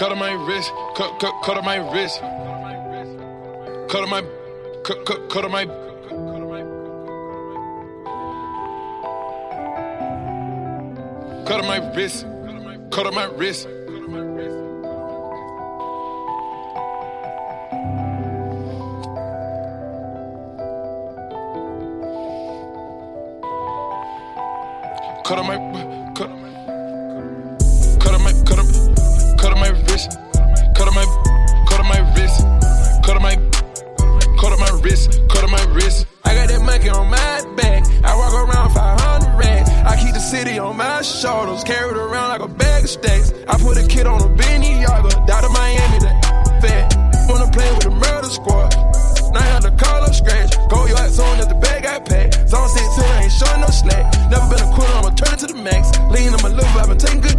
Cut on my wrist, cut, cut, cut on my wrist. Cut on my, cut, cut, cut on my. Cut on my wrist, cut on my wrist. On my shoulders, carried around like a bag of stacks. I put a kid on a Bentayga, down to Miami, that fat. Wanna play with the murder squad. Now I had to call up scratch. Go yard zone at the bag I packed. Zone 16, I ain't showing no slack. Never been a quitter, I'ma turn it to the max. Lean on my liver, I've been good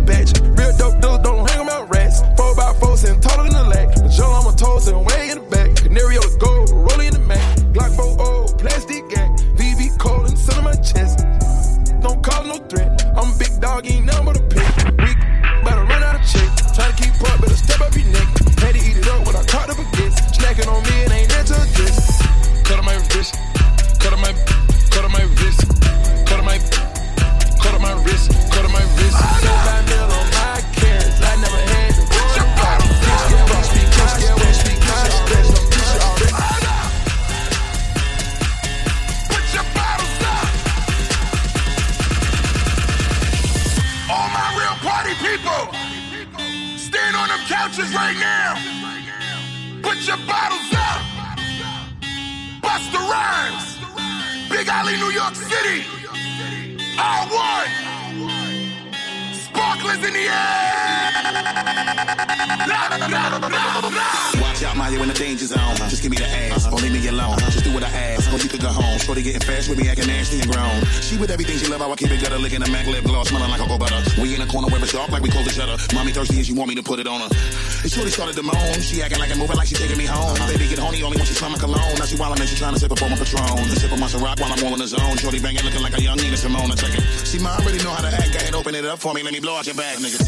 Shorty started to moan. She acting like I'm moving like she taking me home. Baby get horny only when she smell my cologne. Now she wildin' and she trying to sip up on my Patron. And sip on my Ciroc while I'm all in the zone. Shorty banging, looking like a young Nina Simone. I check it. See, I already know how to act. Go ahead, open it up for me. Let me blow out your back, nigga.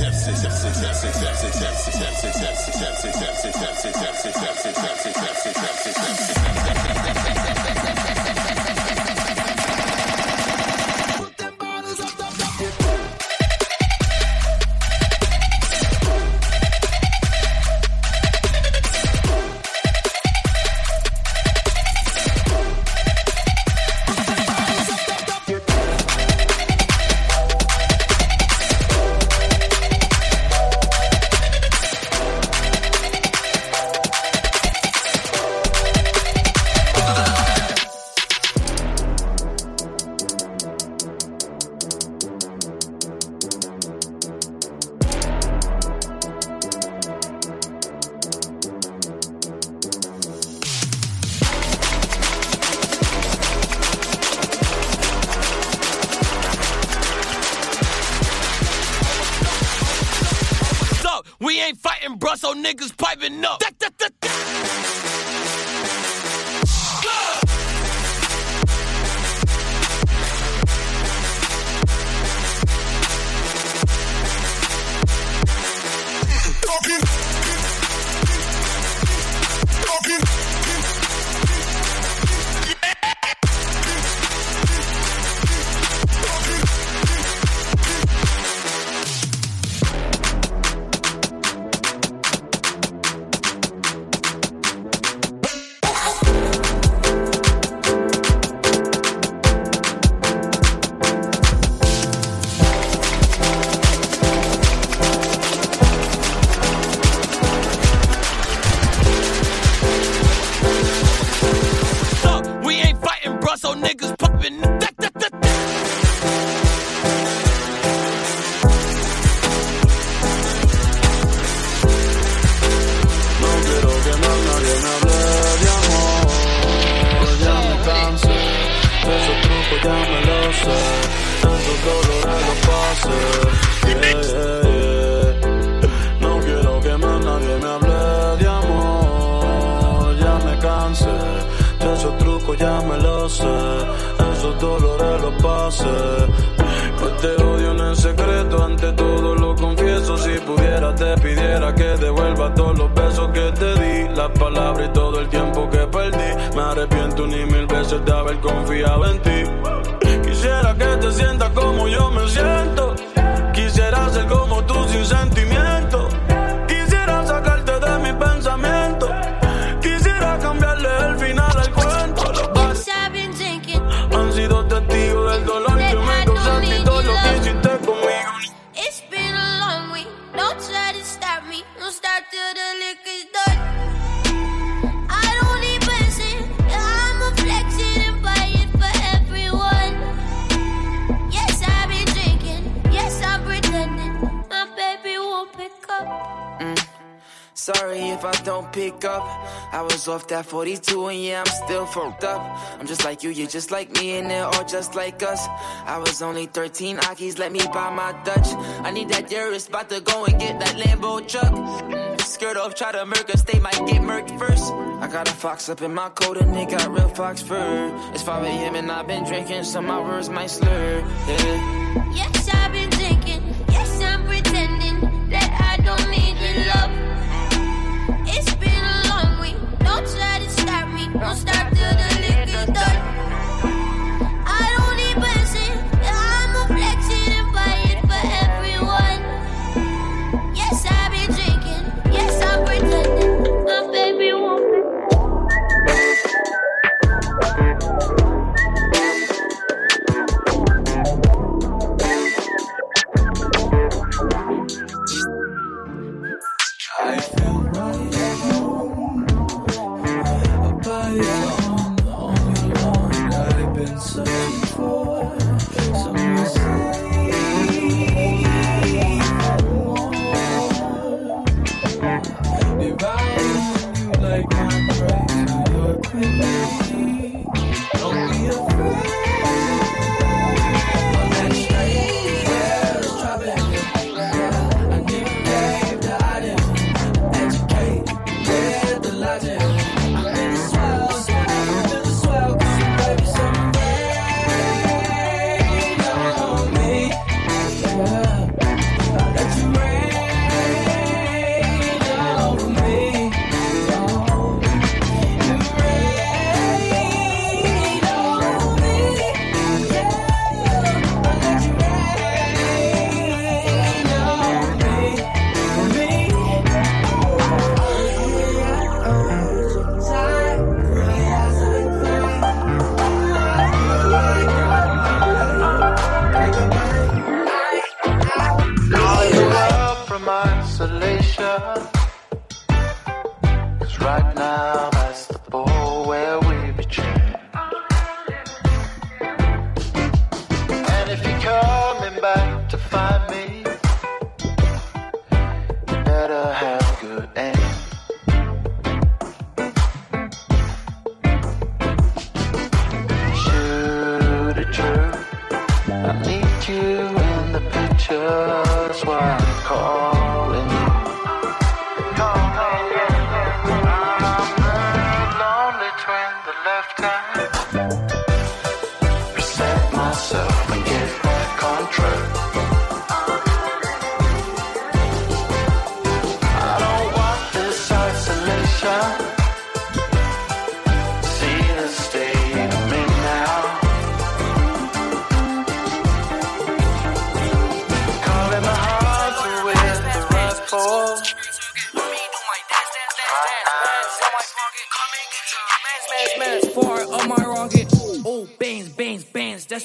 Sorry if I don't pick up. I was off that 42 and yeah, I'm still fucked up. I'm just like you, you're just like me, and they're all just like us. I was only 13, Akis let me buy my Dutch. I need that dearest, about to go and get that Lambo truck. Skirt off, try to murk her, stay might get murked first. I got a fox up in my coat and they got real fox fur. It's 5 a.m. and I've been drinking, so my words might slur. Yeah. Yes, I've been stop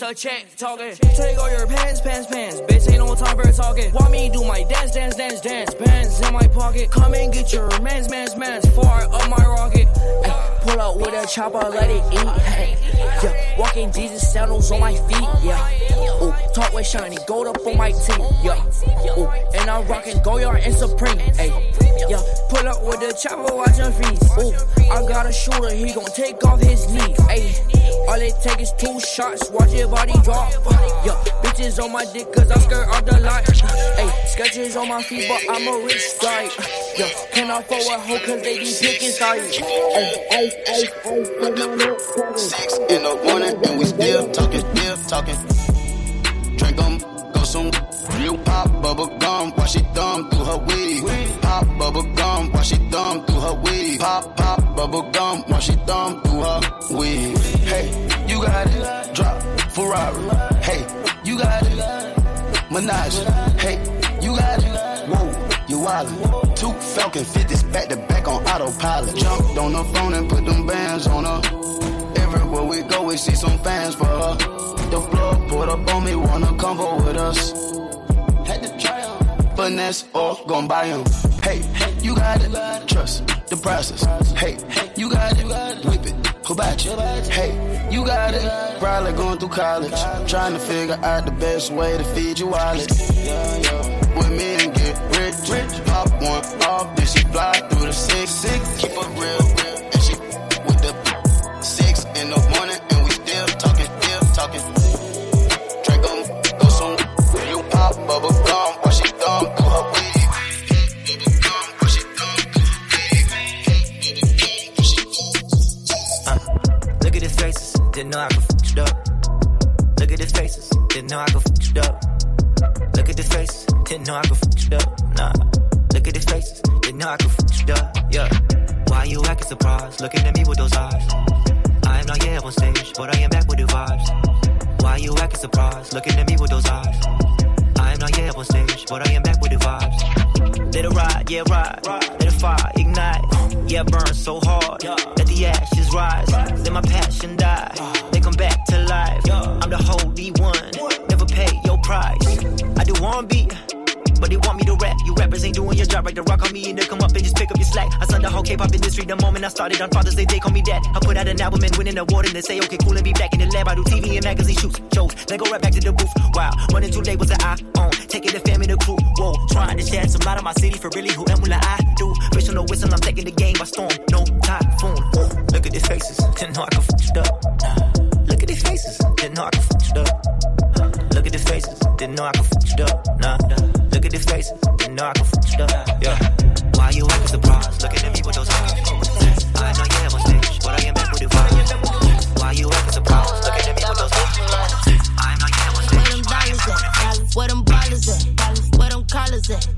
a check talking. Take all your pants, pants, pants. Bitch, ain't no time for talking. Want me do my dance, dance, dance, dance. Pants in my pocket. Come and get your mans, mans, mans. Far up my rocket. Ay, pull out with a chopper, let it eat. Yeah, walking Jesus sandals on my feet. Yeah. Ooh, talk with shiny gold up on my teeth. Yeah. Ooh, and I'm rocking Goyard and Supreme. Hey, yeah, pull up with the chopper, watching freeze. Ooh, I got a shooter, he gon' take off his knee. All it take is two shots, watch your body drop. Yeah, bitches on my dick, cause I skirt out the lot. Hey, sketches on my feet, but I'm a rich guy. Yeah, can I forward hoe, cause they be picking sides. Six in the morning and we still talking, still talking. Drink 'em, go some. Pop bubble gum while she thumb through her weed. Pop bubble gum while she thumb through her weed. Pop, pop, bubble gum while she thumb through her wig. Hey, you got it. Drop Ferrari. Hey, you got it. Menage. Hey, you got it. Whoa, you wildin'. Two Falcon 50s back to back on autopilot. Jumped on the phone and put them bands on her. Everywhere we go, we see some fans for her. The plug put up on me, wanna convo with us. Had to try 'em. Finesse or gon' buy 'em. Hey, you got it. Trust the process. Hey, you got it. Whip it. Who about you? Hey, you got it. Probably going through college. Trying to figure out the best way to feed your wallet. With me and get rich. Pop one off, then she fly through the six. Keep her real, real. Started on Father's Day. They call me dad. I put out an album and win an award and they say, okay, cool and be back in the lab. I do TV and magazine shoots, shows. Then go right back to the booth. Wow, running two labels that I own. Taking the family, the crew. Whoa, trying to shed some light on my city for really who am I do. Fish on the whistle, I'm taking the game by storm. No typhoon. Oh, look at these faces, didn't know I could it up. Look at these faces, didn't know I could fuck it up. Look at the faces, didn't know I could fuck it up. Nah. Look at the faces, didn't know I could fuck it up. Yeah. Why you acting surprised? Where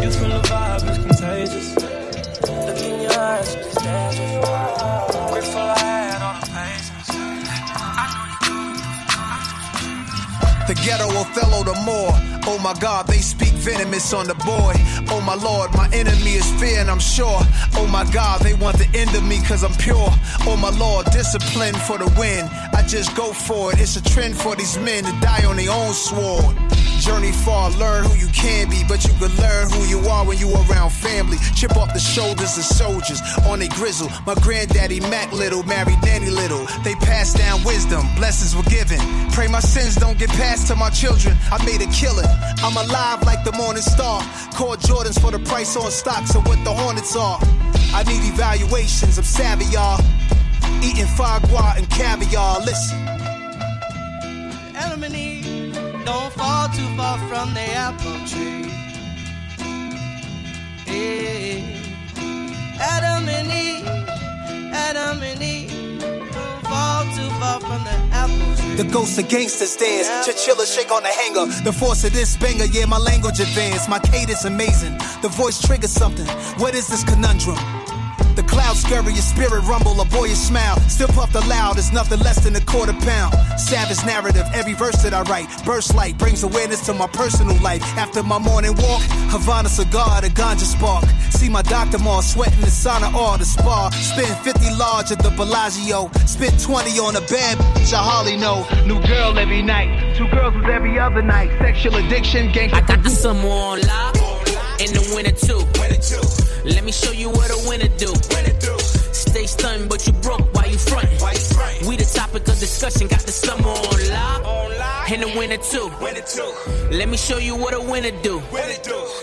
You feel the vibe, it's contagious. Look in your eyes, dance with. Grateful I had all the patience. The ghetto Othello the more. Oh my God, they speak venomous on the boy. Oh my Lord, my enemy is fear and I'm sure. Oh my God, they want the end of me cause I'm pure. Oh my Lord, discipline for the win. I just go for it. It's a trend for these men to die on their own sword. Journey far, learn who you can be, but you can learn who you are when you around family. Chip off the shoulders of soldiers on a grizzle. My granddaddy Mac Little married Danny Little. They passed down wisdom, blessings were given. Pray my sins don't get passed to my children. I made a killing. I'm alive like the morning star. Called Jordans for the price on stocks of what the Hornets are. I need evaluations, I'm savvy, y'all. Eating foie gras and caviar. Listen. Don't fall too far from the apple tree. Hey. Adam and Eve, Adam and Eve don't fall too far from the apple tree. The ghosts of gangsters dance, chinchilla shake on the hanger. The force of this banger, yeah, my language advanced. My cadence amazing. The voice triggers something. What is this conundrum? The clouds scurry, your spirit rumble, a boyish smile. Still puffed aloud, it's nothing less than a quarter pound. Savage narrative, every verse that I write. Burst light brings awareness to my personal life. After my morning walk, Havana cigar, the ganja spark. See my doctor more sweating the sauna or the spa. Spend 50 large at the Bellagio. Spent 20 on a bed, bitch, I hardly know. New girl every night, two girls was every other night. Sexual addiction, gang. I got the on lock, in the winter too. Let me show you what a winner do. Stay stunned, but you broke while you frontin'. We the topic of discussion, got the summer on lock, in the winter too. Let me show you what a winner do.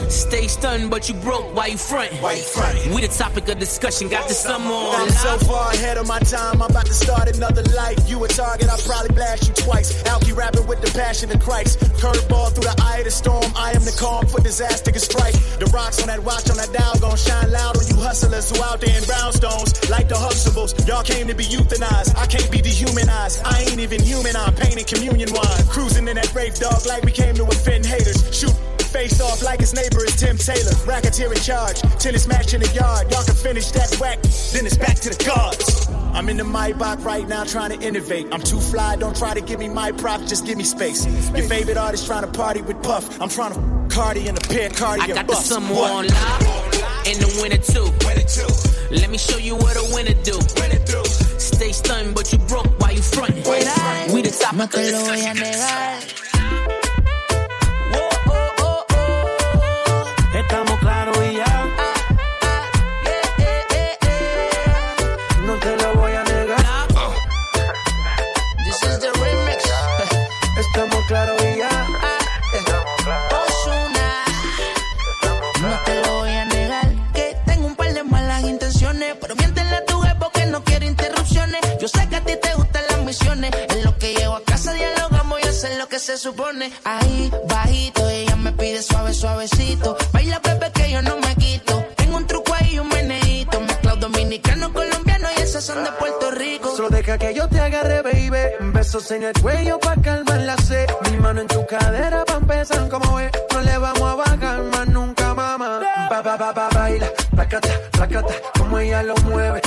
Stay stunned, but you broke Why you frontin'. We the topic of discussion, got the summer on I'm so far ahead of my time, I'm about to start another life. You a target, I'll probably blast you twice. Alky rapping with the passion of Christ. Curveball through the eye of the storm. I am the calm for disaster can strike. The rocks on that watch on that dial gon' shine loud on you hustlers who out there in brownstones. Like the Huxtables, y'all came to be euthanized. I can't be dehumanized. I ain't even human, I'm painting communion wine. Cruising in that brave dog like we came to offend haters. Shoot Face off like his neighbor is Tim Taylor. Racketeer in charge. Tennis match in the yard. Y'all can finish that whack. Then it's back to the guards. I'm in the Maybach right now trying to innovate. I'm too fly, don't try to give me my prop, just give me space. Your favorite artist trying to party with Puff. I'm trying to f- Cardi in a pair Cardi I got the bust. summer What? on lock, in the winter too. Let me show you what a winner do. Stay stunned, but you broke while you frontin'. We the top. No of te lo voy a negar. Se supone. Ahí, bajito, ella me pide suave, suavecito. Baila, bebé, que yo no me quito. Tengo un truco ahí, un meneíto. Mezclado dominicano, colombiano y esas son de Puerto Rico. Solo deja que yo te agarre, baby. Besos en el cuello pa' calmar la sed. Mi mano en tu cadera pa' empezar como es. No le vamos a bajar más nunca, mamá. Pa, pa, pa, pa, baila. Placata, placata. Como ella lo mueve.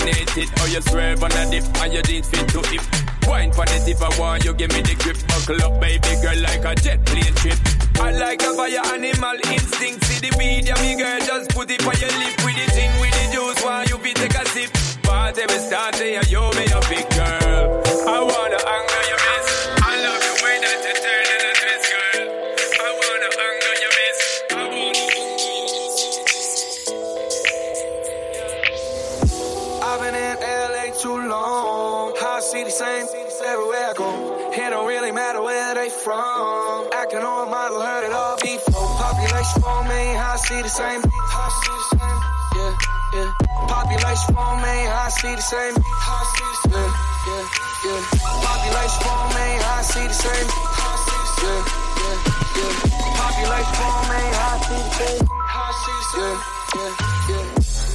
Fascinated. How you swerve on a dip and your jeans fit to hip. Wine for the tip, I want you give me the grip. Buckle up, baby girl, like a jet plane trip. I like a fire animal instinct. See the video, me girl, just put it on your lip with the in with the juice. While you be take a sip. Party every start day, you me a big girl. I wanna anger from. Acting on model, heard it all before. Population for me, I see the same. Yeah, yeah. Population for me, I see the same. Same. Yeah, yeah. Population for me, I see the same. Yeah, yeah, yeah. Population for me. I see the same. Yeah, yeah, yeah.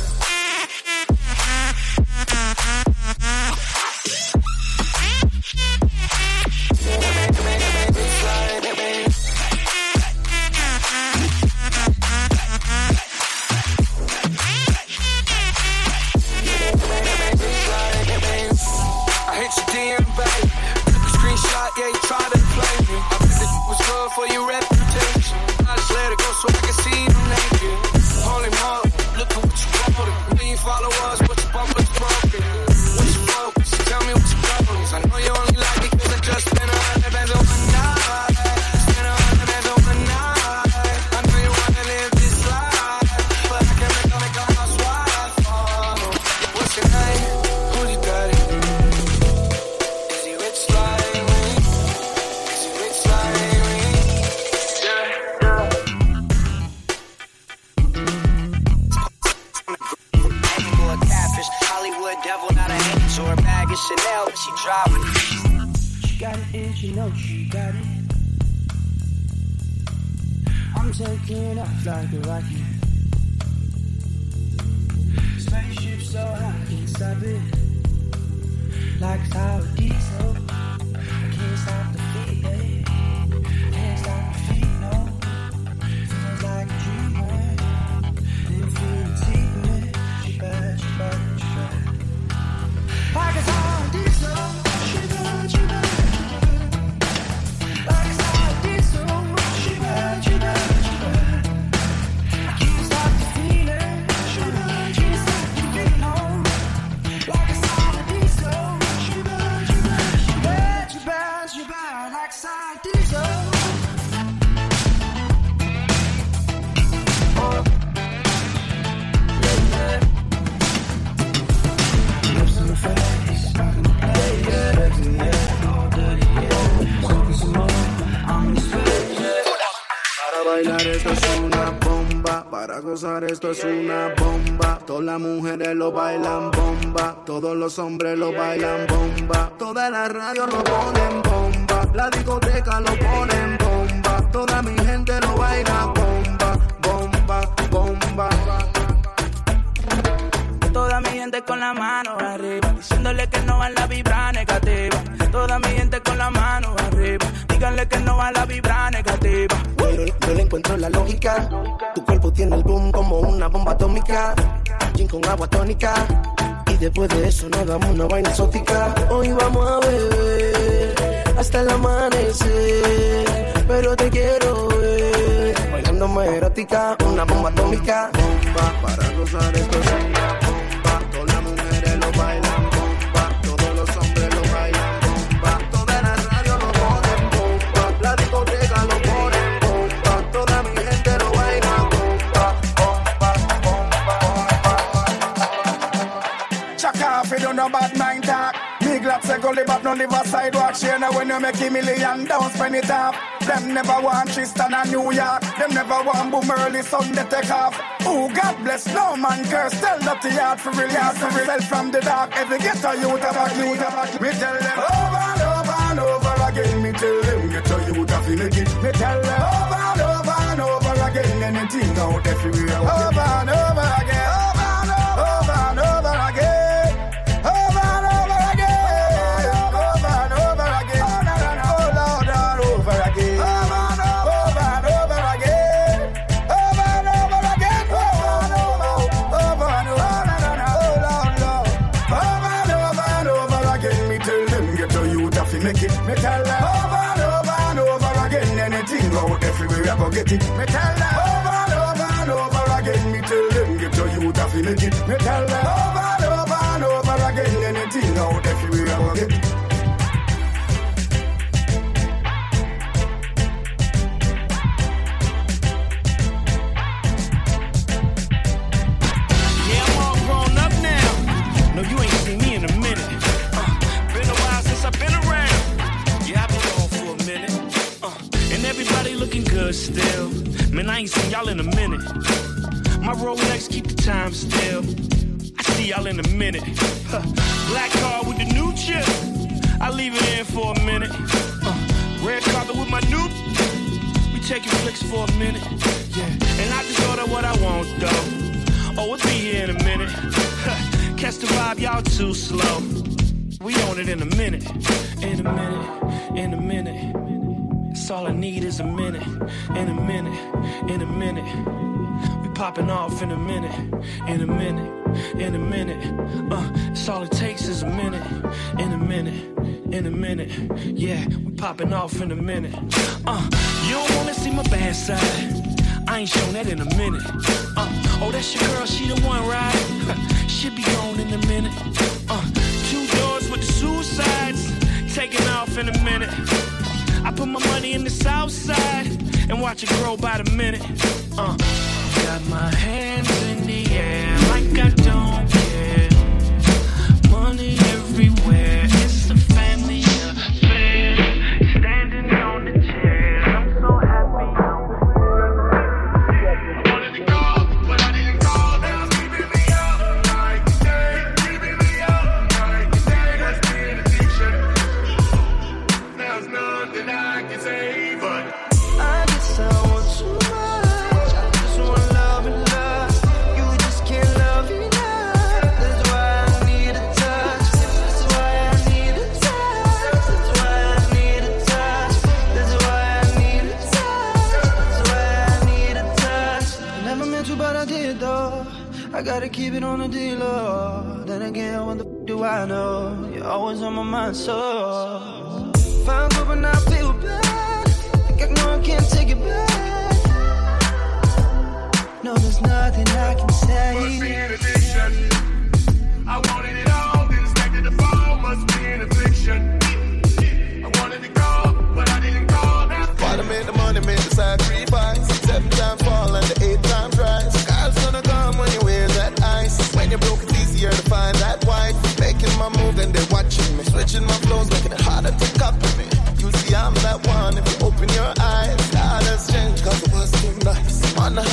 Not an angel. Bag is Chanel, but she driving. She got it and she knows she got it. I'm taking off like a rocket. Spaceship so high, I can't stop it. Like a tower diesel. I can't stop the feeling. Can't stop the. Feels like a dream, bad, she bad, she bad. A tower diesel. Bailar esto es una bomba, para gozar esto es una bomba. Todas las mujeres lo bailan bomba, todos los hombres lo bailan bomba. Todas las radios lo ponen bomba, la discoteca lo ponen bomba. Toda mi gente la lógica. Tu cuerpo tiene el boom como una bomba atómica. Gin con agua tónica. Y después de eso nos damos una vaina exótica. Hoy vamos a beber hasta el amanecer. Pero te quiero ver. Bailándome erótica, una bomba atómica. Bomba, para gozar esto you know bad mind talk. Glad say go live up, no live a sidewalk. Share now when you make a million, don't spend it off. Them never want Tristan and New York. Them never want boom early Sunday take off. Oh, God bless, no man curse. Tell that the yard for real, yard for real. from the dark. Every ghetto youth about about Me tell them over and over and over again. Me tell them ghetto youth have to make it. Me tell them over and over and over again. Anything out everywhere. Over and over again. Everywhere get it. Me tell them over and over and over again. Me tell them get to you have to make it. Me tell them need is a minute. In a minute. In a minute. We popping off in a minute. In a minute. In a minute. Uh, that's all it takes is a minute. In a minute. In a minute. Yeah, we popping off in a minute. Uh, you don't wanna see my bad side. I ain't shown that in a minute. Uh, oh, that's your girl, she the one, right? she be gone in a minute. Uh, two doors with the suicides, taking off in a minute. I put my money in the south side and watch it grow by the minute. Uh, got my hands keep it on the dealer. Then again, what the f- do I know? You're always on my mind, so. Found hope and I feel bad. Like I know I can't take it back. No, there's nothing I can must be say. an addiction. I wanted it all, didn't expect it to fall. Must be an affliction. I wanted to go, but I didn't call. Wanna make the money, make the sacrifice. Seven times fall and the eight times rise. When you're broke, it's easier to find that wife. Making my move and they're watching me. Switching my flows, making it harder to copy me. You see, I'm that one if you open your eyes. God has changed cause it was too nice. On the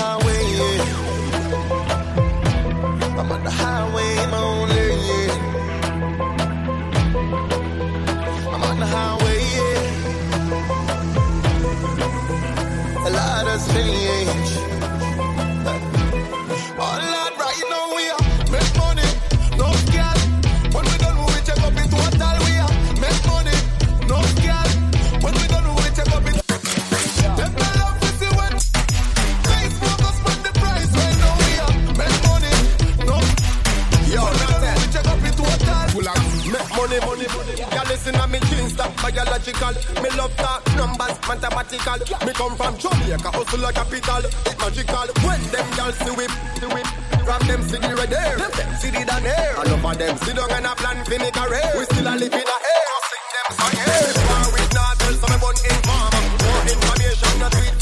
biological. Me love talk numbers, mathematical. Me come from Jamaica, hustle a capital. It magical. When them girls see whip, see whip. From them see the red hair, them the down hair. All over them sit down and a plan for me career. We still a live in a air. Sing them song here. War with not tell some about informer. More information, not tweet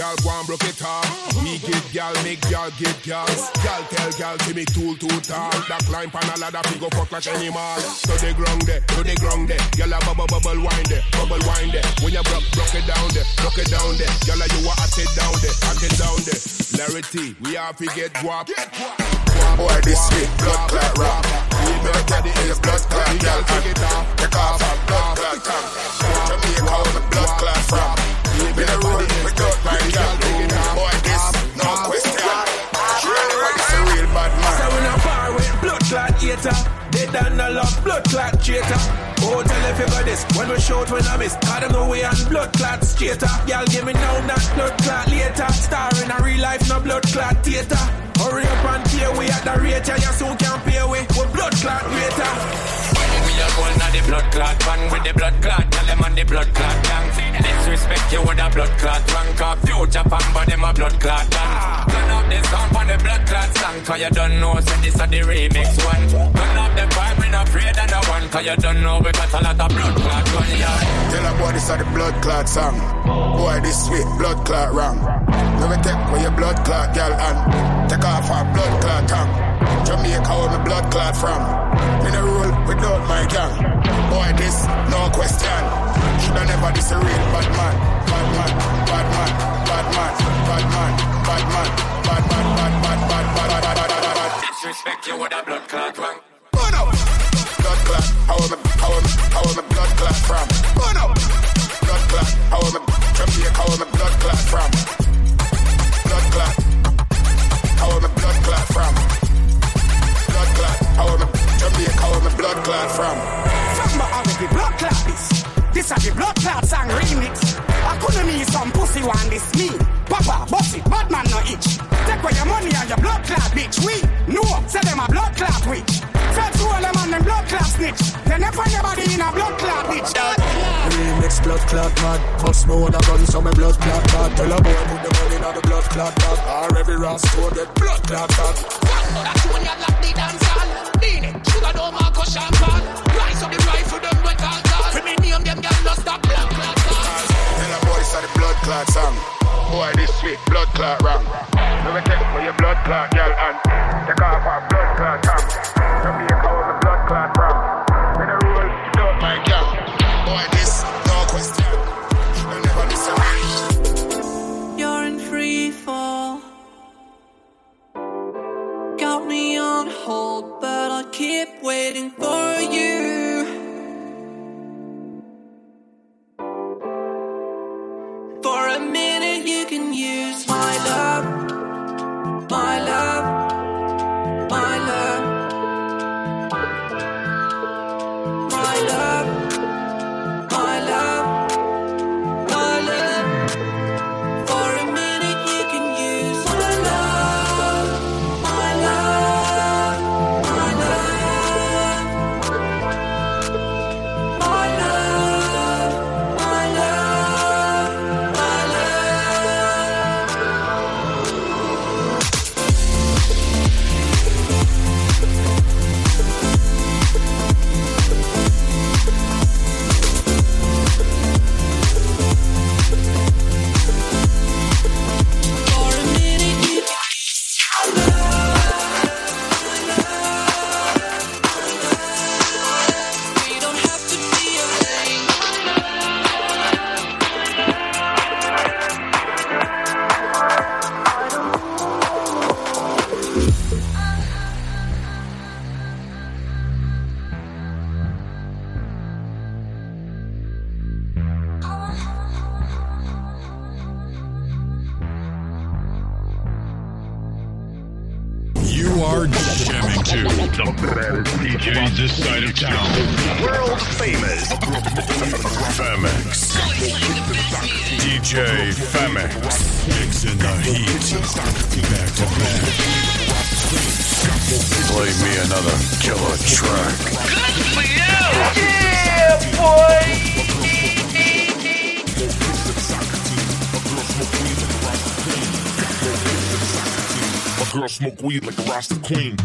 girl, go and broke it off. We get girl, make girl get girl. Girl tell girl, give me tool too tall. That climb pan a ladder, fi go fuck like animal. To the ground there, to the ground there. Girl a bubble bubble wine there, bubble wine there. When you broke, broke it down there, broke it down there. Girl a you a hot it down there, hot it down there. Larity, we have to get guap. Boy, this sweet blood clot rap. We make daddy is blood clot cause you don't know, so this a the remix one. Turn up the vibe, we not afraid of no one, cause you don't know, we got a lot of blood clot gun, yeah. Tell a boy this a the blood clot song. Boy, this sweet blood clot wrong. Let me take away your blood clot, girl, and take off our blood clot tongue. Jamaica where my blood clot from. In a rule without my gang. Boy, this no question. Shoulda never this a real bad man. Bad man, bad man, bad man, bad man, bad man, bad man, bad bad bad bad Disrespect you with a blood clot wrong. Burn up. Blood clot. How am I? How am I? How am I blood clot from? Burn up. Blood clot. How am I? Jamaica. How am I blood clot from? Clot mad Bust me with a gun so me blood clot bad Tell a boy put the money in the blood clot bag Or every rascal get blood clot bag That's when you lock the dance hall. Lean it, sugar mark a champagne. Rise up the rifle, them wet all gone. For me name them girl no stop blood clot clot. Tell a boy a the blood clot song. Boy, this sweet blood clot wrong. Me take away your blood clot, girl, and take off our blood clot tongue. Waiting for you. For a minute, you can use my love, my love, DJ Femex. Mixing the heat. Back to back. Play me another killer track. Good for you! Yeah, boy! My girl smoke weed like a Rasta queen.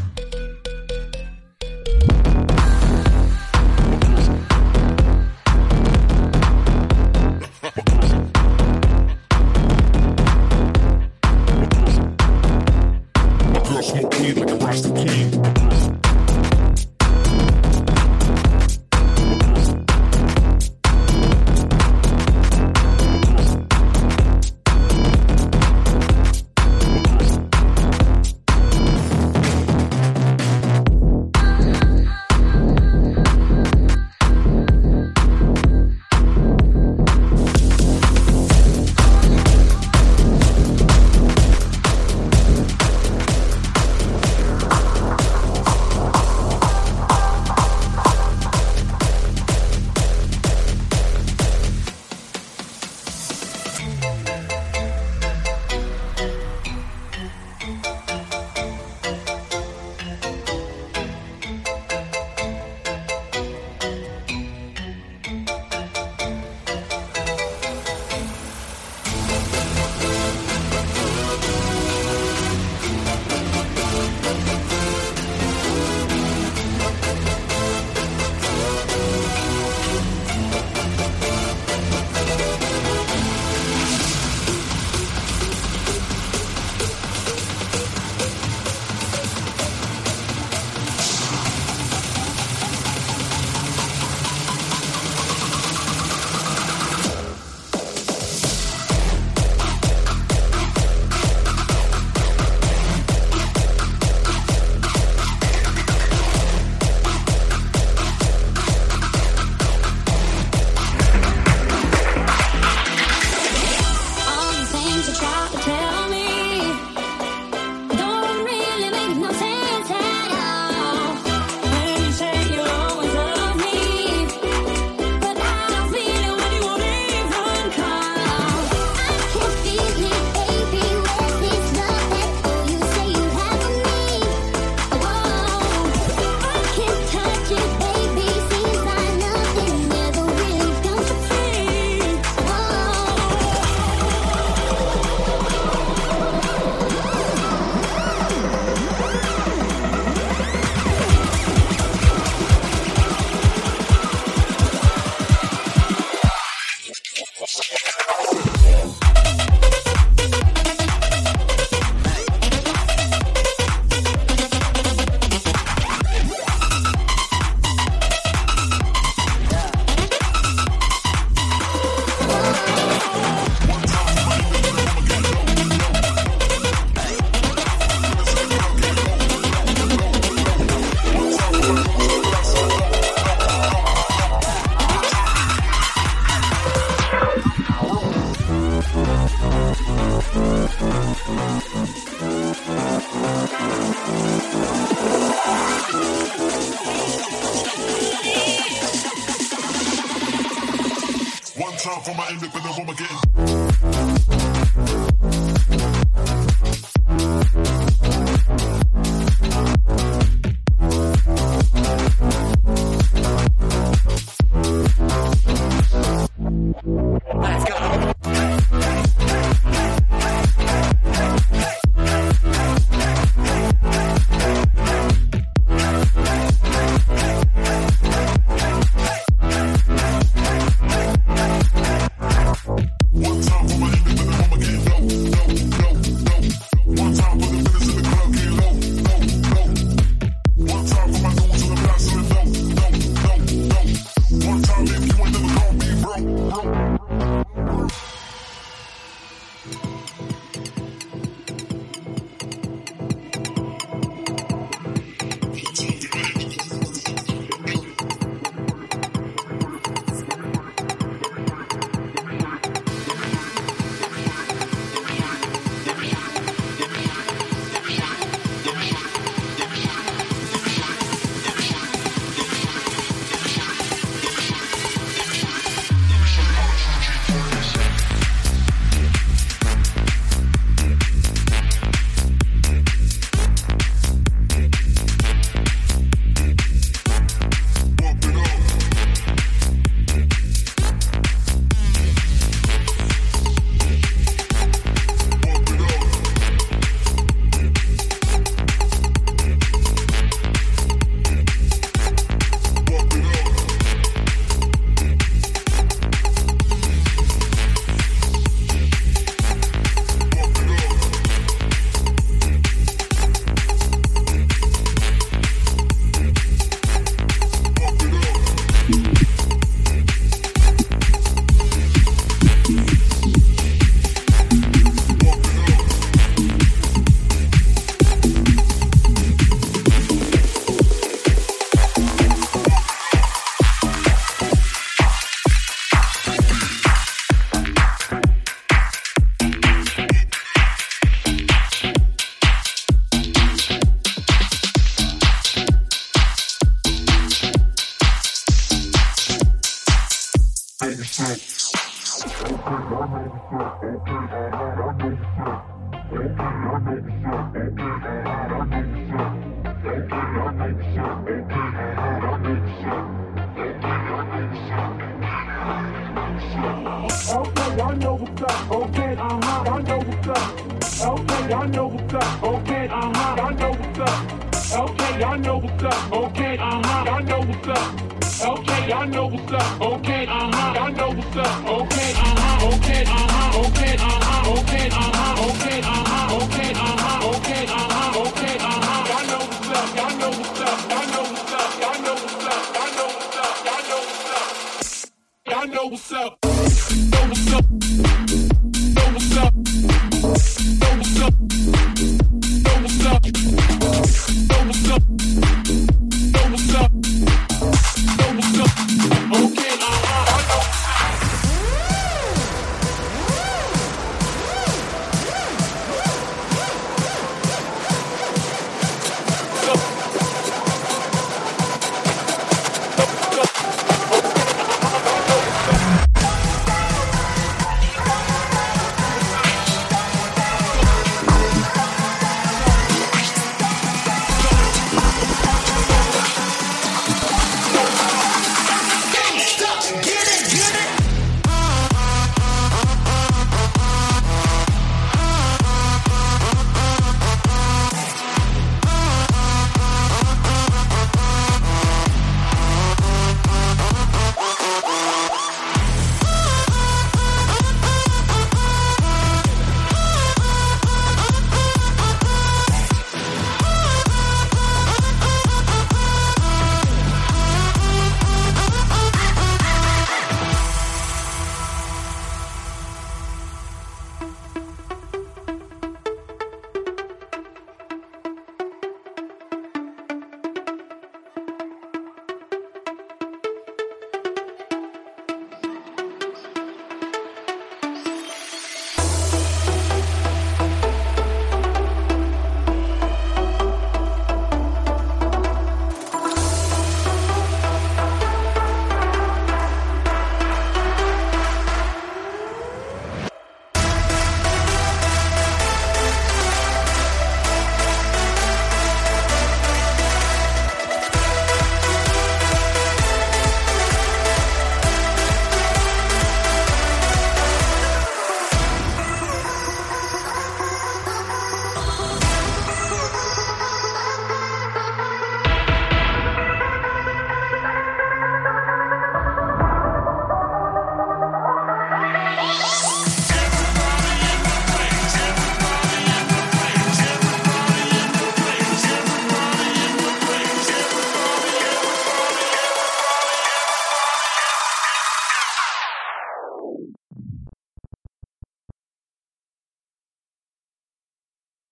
Y'all